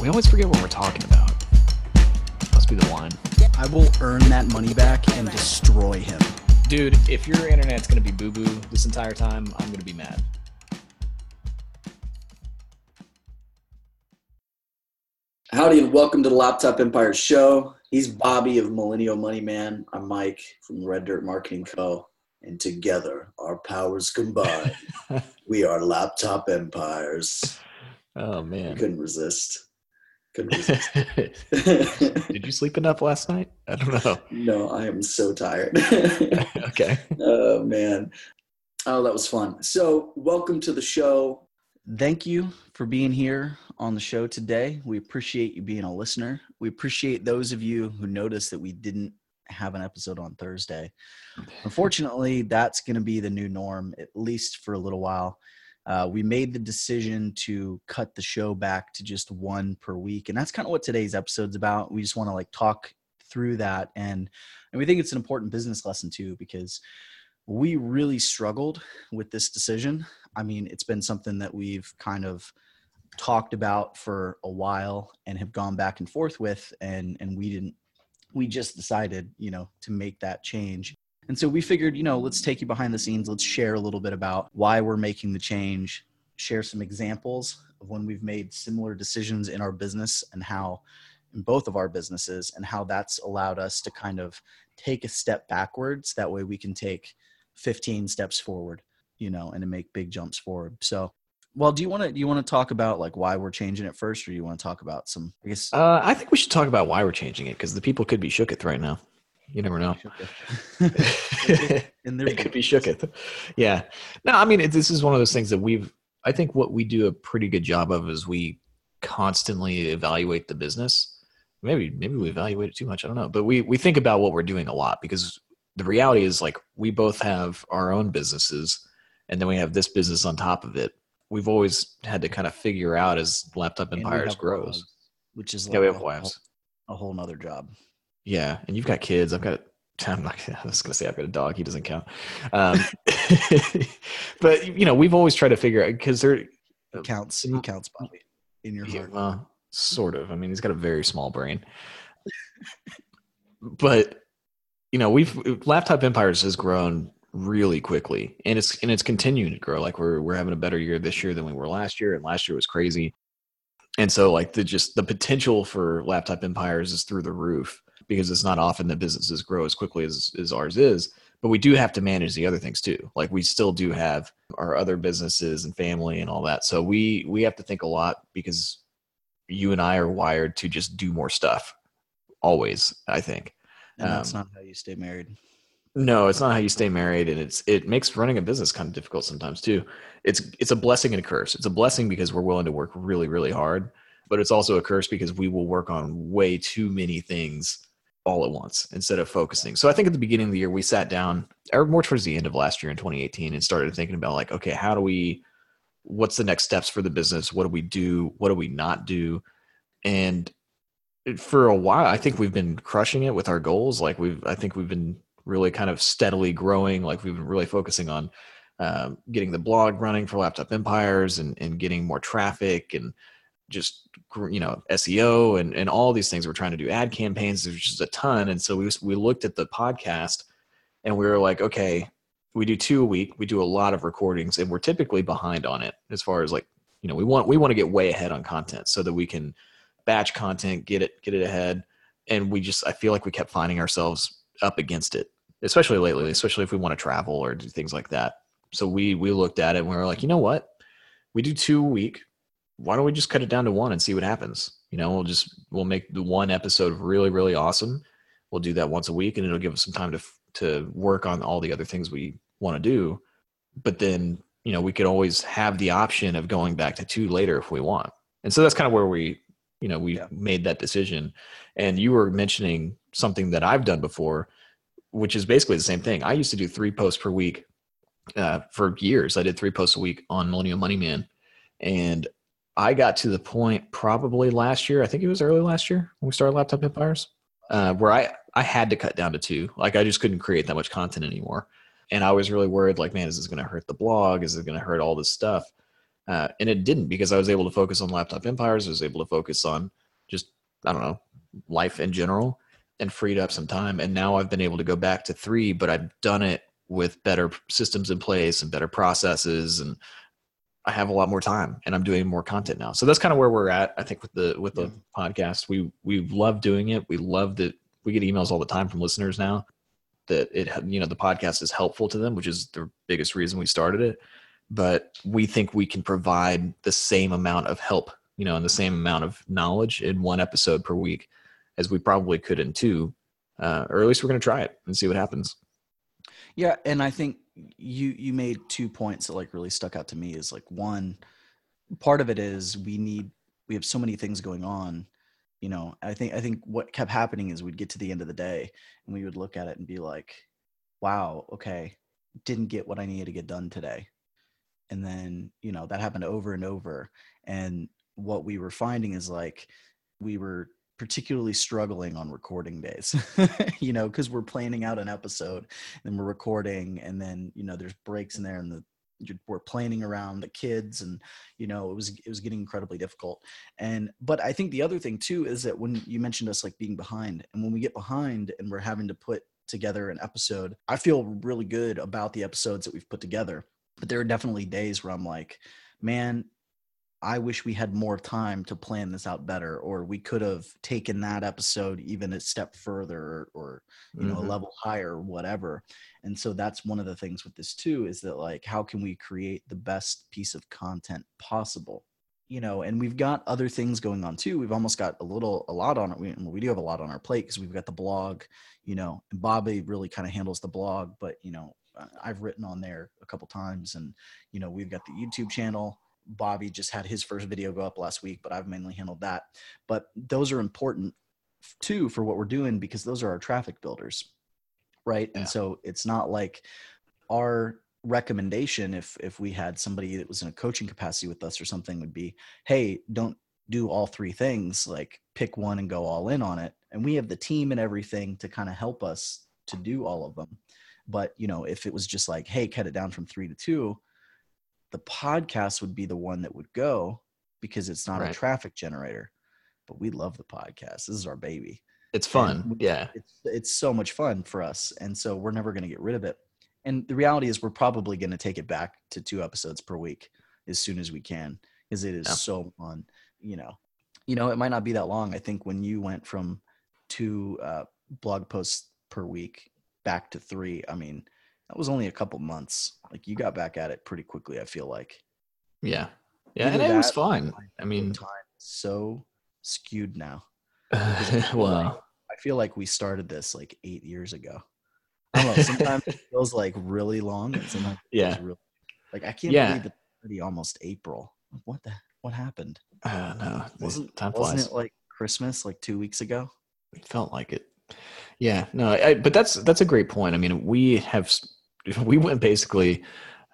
We always forget what we're talking about. Must be the wine. I will earn that money back and destroy him. Dude, if your internet's gonna be boo boo this entire time, I'm gonna be mad. Howdy and welcome to the Laptop Empire Show. He's Bobby of Millennial Money Man. I'm Mike from Red Dirt Marketing Co. And together, our powers combine. we are Laptop Empires. Oh We man. couldn't resist. Couldn't resist. Did you sleep enough last night? I don't know. no, I am so tired. okay. oh man. Oh, that was fun. So, welcome to the show. Thank you for being here on the show today. We appreciate you being a listener. We appreciate those of you who noticed that we didn't have an episode on Thursday. Unfortunately, that's going to be the new norm, at least for a little while. Uh, we made the decision to cut the show back to just one per week, and that's kind of what today's episode's about. We just want to like talk through that, and and we think it's an important business lesson too because we really struggled with this decision. I mean, it's been something that we've kind of talked about for a while and have gone back and forth with, and and we didn't. We just decided, you know, to make that change. And so we figured, you know, let's take you behind the scenes. Let's share a little bit about why we're making the change, share some examples of when we've made similar decisions in our business and how, in both of our businesses, and how that's allowed us to kind of take a step backwards. That way we can take 15 steps forward, you know, and to make big jumps forward. So, well, do you want to do you want to talk about like why we're changing it first, or do you want to talk about some? I guess Uh, I think we should talk about why we're changing it because the people could be shook shooketh right now. You never know. and they could be shooketh. Yeah. No, I mean, it, this is one of those things that we've, I think what we do a pretty good job of is we constantly evaluate the business. Maybe, maybe we evaluate it too much. I don't know. But we, we think about what we're doing a lot because the reality is like we both have our own businesses and then we have this business on top of it. We've always had to kind of figure out as Laptop Empires grows. wives, which is Yeah, we have a- wives. a whole nother job. Yeah, and you've got kids. I've got. I'm not. I was going to say I've got a dog. He doesn't count. Um, but you know, we've always tried to figure out because there It counts. It counts, Bobby, in your heart. well, sort of. I mean, he's got a very small brain. but you know, we've Laptop Empires has grown really quickly, and it's and it's continuing to grow. Like we're we're having a better year this year than we were last year, and last year was crazy. And so, like the just the potential for Laptop Empires is through the roof because it's not often that businesses grow as quickly as, as ours is. But we do have to manage the other things too. Like we still do have our other businesses and family and all that. So we we have to think a lot because you and I are wired to just do more stuff always, I think. And that's um, not how you stay married. No, it's not how you stay married, and it's it makes running a business kind of difficult sometimes too. It's it's a blessing and a curse. It's a blessing because we're willing to work really really hard, but it's also a curse because we will work on way too many things all at once instead of focusing. So I think at the beginning of the year we sat down, or more towards the end of last year in 2018, and started thinking about like, okay, how do we, what's the next steps for the business? What do we do? What do we not do? And for a while, I think we've been crushing it with our goals. Like we've, I think we've been really kind of steadily growing. Like we've been really focusing on um, getting the blog running for Laptop Empires and, and getting more traffic and just you know SEO and, and all these things. We're trying to do ad campaigns. There's just a ton. And so we we looked at the podcast and we were like, okay, we do two a week. We do a lot of recordings, and we're typically behind on it as far as like you know we want we want to get way ahead on content so that we can batch content, get it get it ahead. And we just I feel like we kept finding ourselves up against it, especially lately, especially if we want to travel or do things like that. So we we looked at it and we were like, you know what? We do two a week. Why don't we just cut it down to one and see what happens? You know, we'll just we'll make the one episode really really awesome. We'll do that once a week, and it'll give us some time to to work on all the other things we want to do. But then you know we could always have the option of going back to two later if we want. And so that's kind of where we you know we Yeah. made that decision and you were mentioning something that i've done before which is basically the same thing i used to do three posts per week uh, for years i did three posts a week on millennial money man and i got to the point probably last year i think it was early last year when we started laptop empires uh, where i i had to cut down to two like i just couldn't create that much content anymore and i was really worried like man is this going to hurt the blog is it going to hurt all this stuff uh, and it didn't because I was able to focus on laptop empires. I was able to focus on just I don't know life in general, and freed up some time. And now I've been able to go back to three, but I've done it with better systems in place and better processes, and I have a lot more time, and I'm doing more content now. So that's kind of where we're at. I think with the with the podcast, we we love doing it. We love that we get emails all the time from listeners now that it you know the podcast is helpful to them, which is the biggest reason we started it but we think we can provide the same amount of help, you know, and the same amount of knowledge in one episode per week as we probably could in two. Uh, or at least we're going to try it and see what happens. Yeah, and I think you you made two points that like really stuck out to me is like one part of it is we need we have so many things going on you know i think i think what kept happening is we'd get to the end of the day and we would look at it and be like wow okay didn't get what i needed to get done today. And then you know that happened over and over. And what we were finding is like we were particularly struggling on recording days you know because we're planning out an episode and we're recording and then you know there's breaks in there and the we're planning around the kids and you know it was it was getting incredibly difficult. And but i think the other thing too is that when you mentioned us like being behind and when we get behind and we're having to put together an episode i feel really good about the episodes that we've put together. But there are definitely days where i'm like man I wish we had more time to plan this out better, or we could have taken that episode even a step further, or you know, Mhm. a level higher, or whatever. And so that's one of the things with this too is that like, how can we create the best piece of content possible? You know, and we've got other things going on too. We've almost got a little, a lot on it. We, we do have a lot on our plate because we've got the blog, you know, and Bobby really kind of handles the blog, but you know, I've written on there a couple times, and you know, we've got the YouTube channel. Bobby just had his first video go up last week, but I've mainly handled that. But those are important too for what we're doing because those are our traffic builders, right? Yeah. And so it's not like our recommendation if if we had somebody that was in a coaching capacity with us or something would be, hey, don't do all three things, like pick one and go all in on it. And we have the team and everything to kind of help us to do all of them. But you know, if it was just like, hey, cut it down from three to two, the podcast would be the one that would go because it's not a traffic generator. But we love the podcast. This is our baby. It's fun. And Yeah. It's it's so much fun for us. And so we're never going to get rid of it. And the reality is we're probably going to take it back to two episodes per week as soon as we can because it is Yeah. so fun, you know. You know, it might not be that long. I think when you went from two uh, blog posts per week back to three, I mean, that was only a couple months. Like you got back at it pretty quickly, I feel like. Yeah. Yeah. Either And it was fine. I mean, time so skewed now. well, I feel like we started this like eight years ago. I don't know. Sometimes it feels like really long, sometimes it feels Yeah. really, like I can't Yeah. believe it's already almost April. What the what happened? uh, no, Wasn't time wasn't it like Christmas like two weeks ago? It felt like it. Yeah, no, I, but that's that's a great point. I mean, we have we went basically,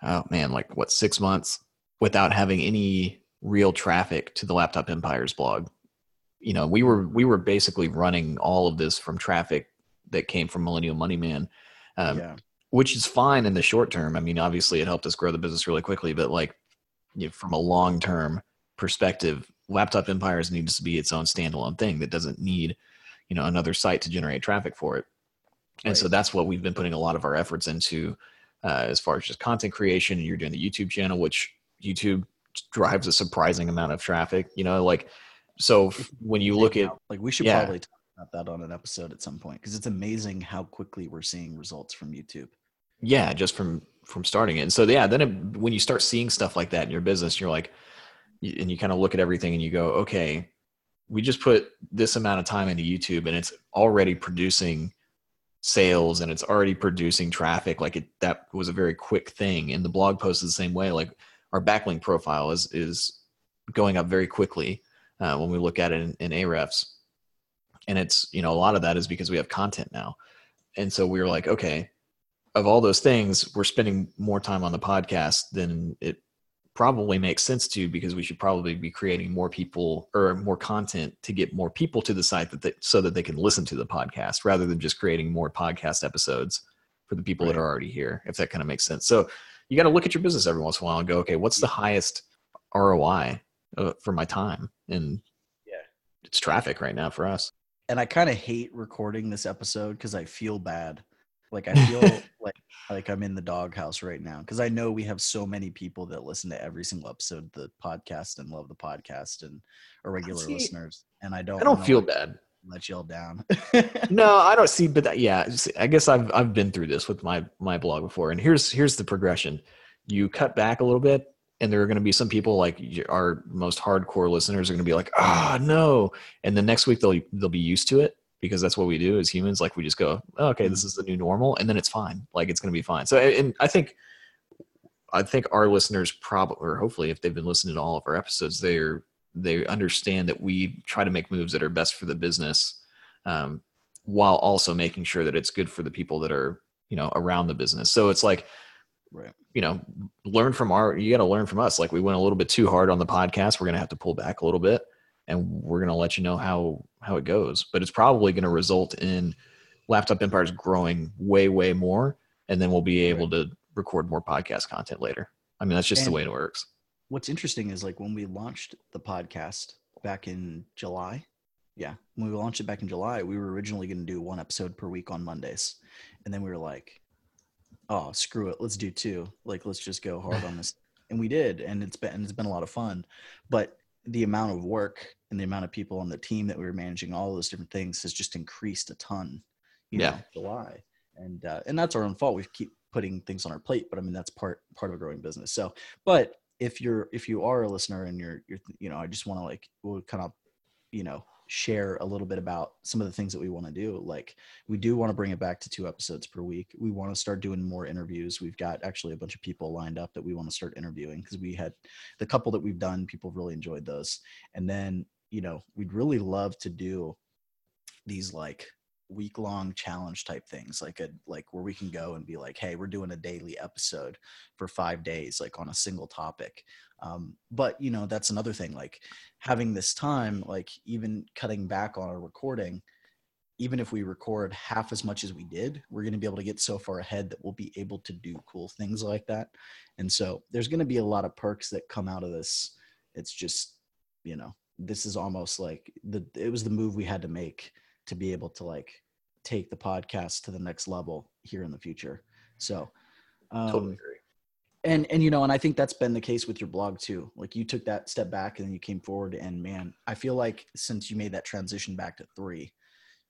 oh man, like what six months without having any real traffic to the Laptop Empires blog. You know, we were we were basically running all of this from traffic that came from Millennial Money Man, um, yeah, which is fine in the short term. I mean, obviously, it helped us grow the business really quickly, but like you know, from a long term perspective, Laptop Empires needs to be its own standalone thing that doesn't need you know another site to generate traffic for it and so that's what we've been putting a lot of our efforts into uh, as far as just content creation you're doing the youtube channel which youtube drives a surprising amount of traffic you know like so f- when you look at like we should yeah. probably talk about that on an episode at some point because it's amazing how quickly we're seeing results from YouTube. yeah just from from starting it and so yeah then it, when you start seeing stuff like that in your business you're like and you kind of look at everything and you go okay we just put this amount of time into youtube and it's already producing sales and it's already producing traffic like it that was a very quick thing and the blog post is the same way like our backlink profile is is going up very quickly uh, when we look at it in, in Ahrefs. And it's, you know, a lot of that is because we have content now. And so we were like, okay, of all those things, we're spending more time on the podcast than it probably makes sense to because we should probably be creating more people or more content to get more people to the site that they, so that they can listen to the podcast rather than just creating more podcast episodes for the people Right. that are already here if that kind of makes sense so you got to look at your business every once in a while and go okay what's the highest roi uh, for my time and Yeah. it's traffic right now for us and I kind of hate recording this episode because I feel bad. Like I feel like like I'm in the doghouse right now because I know we have so many people that listen to every single episode of the podcast and love the podcast and are regular See, listeners. And I don't i don't feel bad let y'all down. no i don't see but that, yeah see, i guess i've i've been through this with my my blog before and here's here's the progression you cut back a little bit and there are going to be some people like our most hardcore listeners are going to be like ah no and the next week they'll they'll be used to it because that's what we do as humans like we just go oh, okay this is the new normal and then it's fine like it's going to be fine. So and i think i think our listeners probably or hopefully if they've been listening to all of our episodes they're they understand that we try to make moves that are best for the business um, while also making sure that it's good for the people that are you know around the business. So it's like Right. you know learn from our you got to learn from us. Like we went a little bit too hard on the podcast. We're going to have to pull back a little bit and we're going to let you know how how it goes but it's probably going to result in laptop empires growing way way more and then we'll be able to record more podcast content later i mean that's just the way it works What's interesting is like when we launched the podcast back in July. Yeah, when we launched it back in July, we were originally going to do one episode per week on Mondays, and then we were like, "Oh, screw it, let's do two. Like, let's just go hard on this." And we did, and it's been and it's been a lot of fun. But the amount of work and the amount of people on the team that we were managing, all those different things, has just increased a ton. You Yeah. know, July, and uh, and that's our own fault. We keep putting things on our plate, but I mean that's part part of a growing business. So, but if you're if you are a listener and you're you're you know i just want to like we'll kind of you know share a little bit about some of the things that we want to do like we do want to bring it back to two episodes per week. We want to start doing more interviews. We've got actually a bunch of people lined up that we want to start interviewing because we had the couple that we've done people really enjoyed those. And then you know we'd really love to do these like week long challenge type things like a like where we can go and be like hey we're doing a daily episode for five days like on a single topic. Um, but you know that's another thing like having this time like even cutting back on a recording even if we record half as much as we did we're going to be able to get so far ahead that we'll be able to do cool things like that. And so there's going to be a lot of perks that come out of this. It's just you know this is almost like the it was the move we had to make to be able to like take the podcast to the next level here in the future. So um, totally agree. and and you know and i think that's been the case with your blog too. Like you took that step back and then you came forward and man i feel like since you made that transition back to three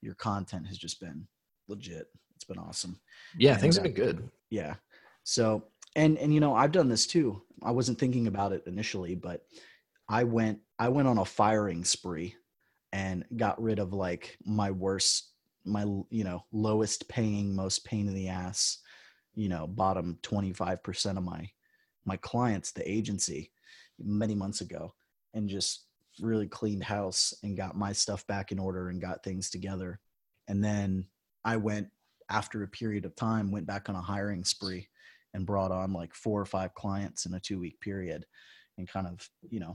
your content has just been legit. It's been awesome. Yeah and, things have uh, been good. yeah. So and and you know i've done this too. I wasn't thinking about it initially but i went i went on a firing spree and got rid of like my worst my you know lowest paying most pain in the ass you know bottom 25% of my my clients the agency many months ago and just really cleaned house and got my stuff back in order and got things together. And then i went after a period of time went back on a hiring spree and brought on like four or five clients in a two week period and kind of you know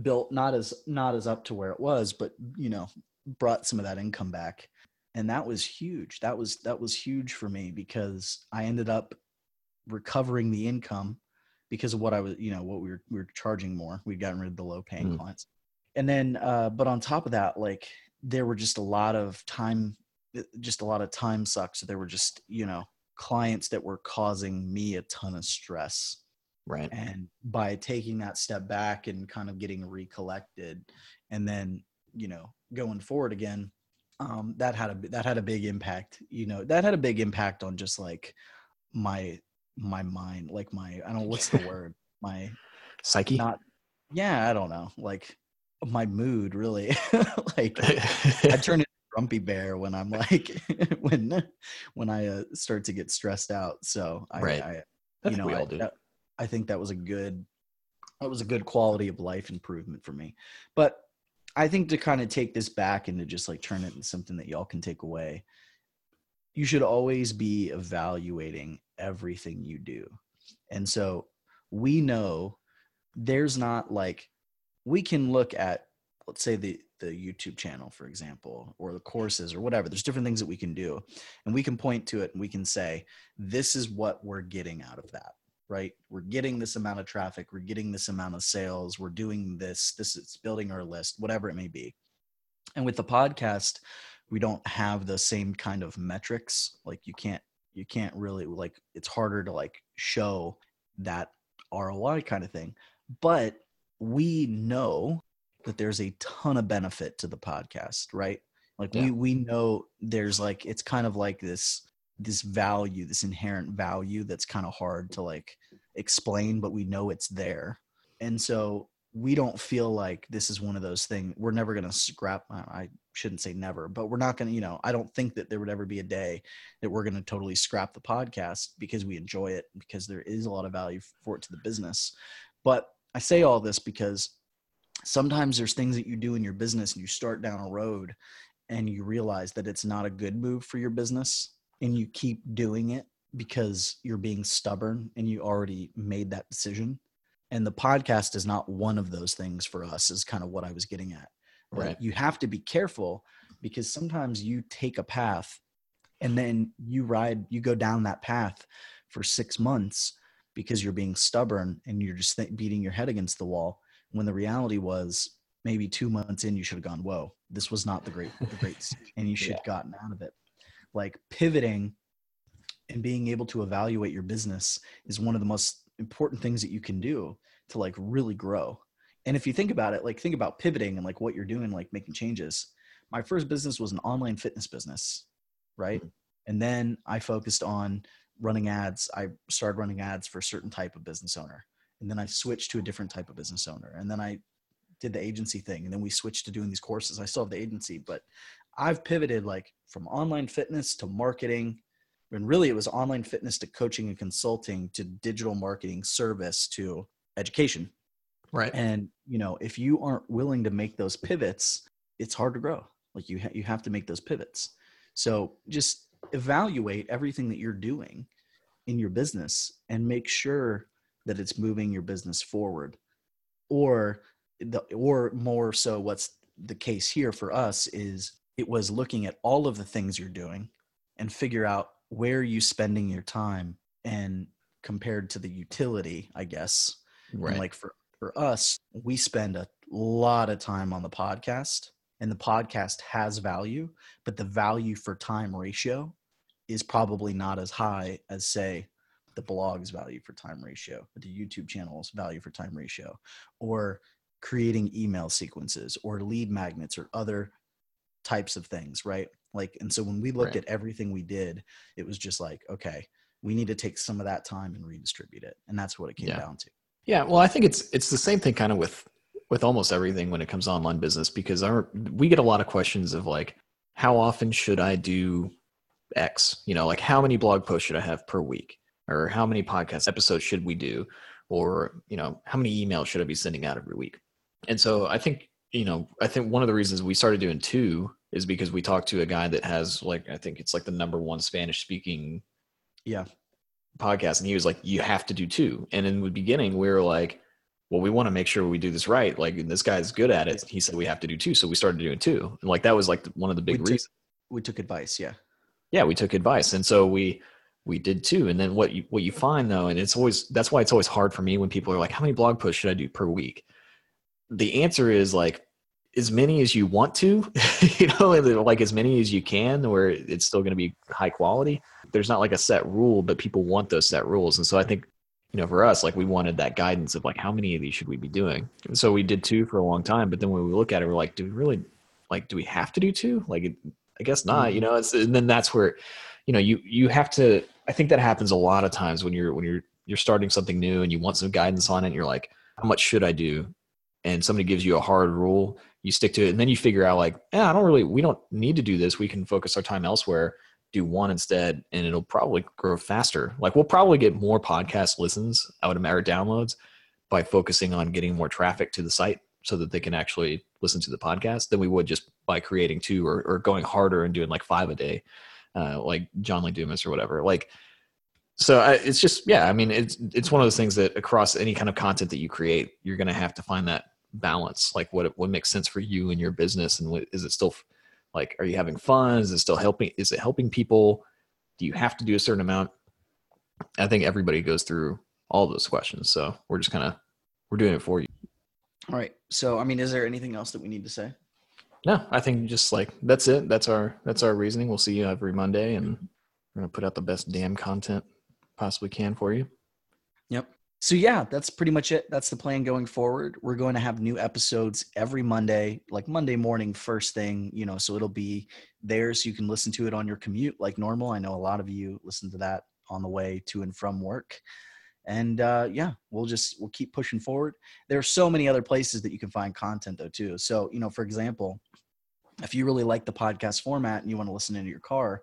built not as not as up to where it was but you know brought some of that income back. And that was huge. That was that was huge for me because i ended up recovering the income because of what i was you know what we were we were charging more. We'd gotten rid of the low paying Mm. clients. And then uh but on top of that like there were just a lot of time just a lot of time sucks. So there were just you know clients that were causing me a ton of stress right and by taking that step back and kind of getting recollected and then you know going forward again um that had a that had a big impact you know that had a big impact on just like my my mind like my i don't know what's the word my psyche not yeah i don't know like my mood really like I turn into a grumpy bear when I'm like when when I uh, start to get stressed out. So I, Right. I you know we I, all do. that- I think that was a good that was a good quality of life improvement for me. But I think to kind of take this back and to just like turn it into something that y'all can take away, you should always be evaluating everything you do. And so we know there's not like we can look at let's say the the YouTube channel for example or the courses or whatever there's different things that we can do and we can point to it and we can say this is what we're getting out of that right? We're getting this amount of traffic we're getting this amount of sales we're doing this this is building our list whatever it may be. And with the podcast we don't have the same kind of metrics like you can't you can't really like it's harder to like show that ROI kind of thing. But we know that there's a ton of benefit to the podcast right? Like Yeah. we we know there's like it's kind of like this this value this inherent value that's kind of hard to like explain but we know it's there. And so we don't feel like this is one of those things we're never going to scrap i shouldn't say never but we're not going to you know i don't think that there would ever be a day that we're going to totally scrap the podcast because we enjoy it because there is a lot of value for it to the business. But i say all this because sometimes there's things that you do in your business and you start down a road and you realize that it's not a good move for your business and you keep doing it because you're being stubborn and you already made that decision. And the podcast is not one of those things for us is kind of what i was getting at. Right. you have to be careful because sometimes you take a path and then you ride you go down that path for six months because you're being stubborn and you're just th- beating your head against the wall when the reality was maybe two months in you should have gone whoa this was not the great the great and you should have gotten out of it like pivoting and being able to evaluate your business is one of the most important things that you can do to like really grow. And if you think about it like think about pivoting and like what you're doing like making changes. My first business was an online fitness business right? Mm-hmm. And then i focused on running ads. I started running ads for a certain type of business owner. And then i switched to a different type of business owner. And then i did the agency thing. And then we switched to doing these courses. I still have the agency but i've pivoted like from online fitness to marketing and really it was online fitness to coaching and consulting to digital marketing service to education. Right. and you know if you aren't willing to make those pivots it's hard to grow. Like you ha- you have to make those pivots. So just evaluate everything that you're doing in your business and make sure that it's moving your business forward. Or the or more so what's the case here for us is it was looking at all of the things you're doing and figure out where you spending your time and compared to the utility i guess Right. and like for for us, we spend a lot of time on the podcast, and the podcast has value, but the value for time ratio is probably not as high as say the blog's value for time ratio, or the YouTube channel's value for time ratio, or creating email sequences or lead magnets or other types of things, right? Like, and so when we looked Right. at everything we did, it was just like, okay, we need to take some of that time and redistribute it. And that's what it came Yeah. down to. Yeah, well, I think it's it's the same thing kind of with with almost everything when it comes to online business because our we get a lot of questions of like how often should I do X? You know, like how many blog posts should I have per week or how many podcast episodes should we do or, you know, how many emails should I be sending out every week? And so I think, you know, I think one of the reasons we started doing two is because we talked to a guy that has like I think it's like the number one Spanish speaking Yeah. podcast and he was like you have to do two and in the beginning we were like well we want to make sure we do this right like and this guy's good at it he said we have to do two so we started doing two and like that was like one of the big We took- reasons We took advice. Yeah. yeah we took advice and so we we did two and then what you what you find though and it's always that's why it's always hard for me when people are like how many blog posts should i do per week the answer is like as many as you want to you know like as many as you can where it's still going to be high quality. There's not like a set rule but people want those set rules. And so i think you know for us like we wanted that guidance of like how many of these should we be doing? And so we did two for a long time but then when we look at it we're like do we really like do we have to do two? Like i guess not you mm-hmm. know it's and then that's where you know you you have to i think that happens a lot of times when you're when you're you're starting something new and you want some guidance on it and you're like how much should i do and somebody gives you a hard rule you stick to it and then you figure out like yeah i don't really we don't need to do this we can focus our time elsewhere do one instead and it'll probably grow faster like we'll probably get more podcast listens out of our downloads by focusing on getting more traffic to the site so that they can actually listen to the podcast than we would just by creating two or, or going harder and doing like five a day, uh, like John Lee Dumas or whatever. Like, so I, it's just yeah. I mean, it's it's one of those things that across any kind of content that you create, you're going to have to find that balance. Like, what what makes sense for you and your business, and what, is it still like? Are you having fun? Is it still helping? Is it helping people? Do you have to do a certain amount? I think everybody goes through all those questions. So we're just kind of we're doing it for you. All right. So, I mean, is there anything else that we need to say? No, I think just like that's it. That's our that's our reasoning. We'll see you every Monday, and we're gonna put out the best damn content possibly can for you. So yeah, that's pretty much it. That's the plan going forward. We're going to have new episodes every Monday, like Monday morning, first thing, you know, so it'll be there so you can listen to it on your commute like normal. I know a lot of you listen to that on the way to and from work and uh, yeah we'll just we'll keep pushing forward there are so many other places that you can find content though too so you know for example if you really like the podcast format and you want to listen into your car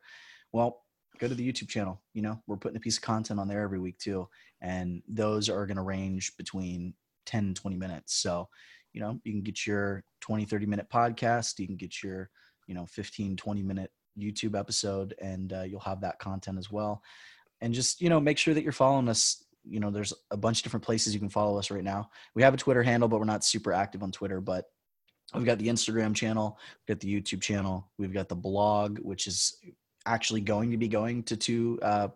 well go to the youtube channel you know we're putting a piece of content on there every week too and those are going to range between 10 and 20 minutes. So you know you can get your 20 30 minute podcast you can get your you know 15 20 minute youtube episode and uh, you'll have that content as well. And just you know make sure that you're following us. You know there's a bunch of different places you can follow us right now. We have a twitter handle but we're not super active on twitter but we've got the instagram channel we've got the youtube channel we've got the blog which is actually going to be going to two uh,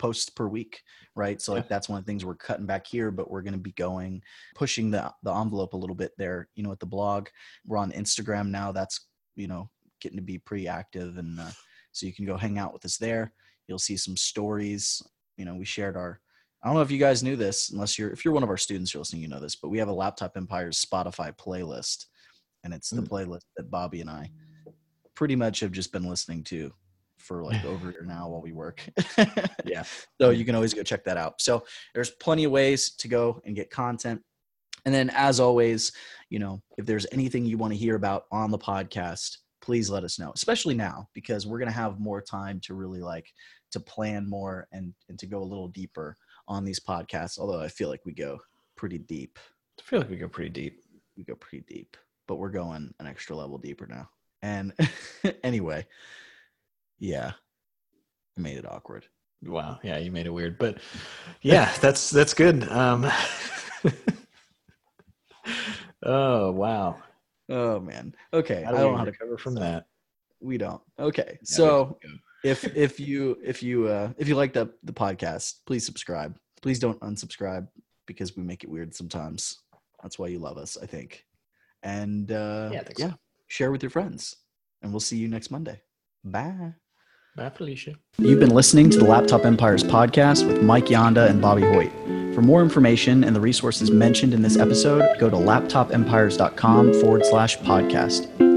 posts per week right? So like that's one of the things we're cutting back here but we're going to be going pushing the the envelope a little bit there you know at the blog. We're on instagram now that's you know getting to be pretty active and uh, so you can go hang out with us there. You'll see some stories you know we shared our I don't know if you guys knew this, unless you're if you're one of our students, you're listening, you know this, but we have a Laptop Empires Spotify playlist, and it's the mm. playlist that Bobby and I pretty much have just been listening to for like over year now while we work. yeah. So you can always go check that out. So there's plenty of ways to go and get content. And then as always, you know, if there's anything you want to hear about on the podcast, please let us know, especially now because we're going to have more time to really like to plan more and and to go a little deeper on these podcasts, although I feel like we go pretty deep. I feel like we go pretty deep. We go pretty deep, but we're going an extra level deeper now. And anyway, yeah, I made it awkward. Wow, yeah, you made it weird, but yeah, that's that's good. Um, oh wow. Oh man. Okay, I don't know how to cover from that. We don't. Okay, yeah, so if if you if you uh if you like the the podcast please subscribe. Please don't unsubscribe because we make it weird sometimes. That's why you love us i think. And uh yeah, yeah share with your friends. And we'll see you next monday. Bye bye felicia. You've been listening to the laptop empires podcast with mike yanda and bobby hoyt. For more information and the resources mentioned in this episode go to laptopempires.com forward slash podcast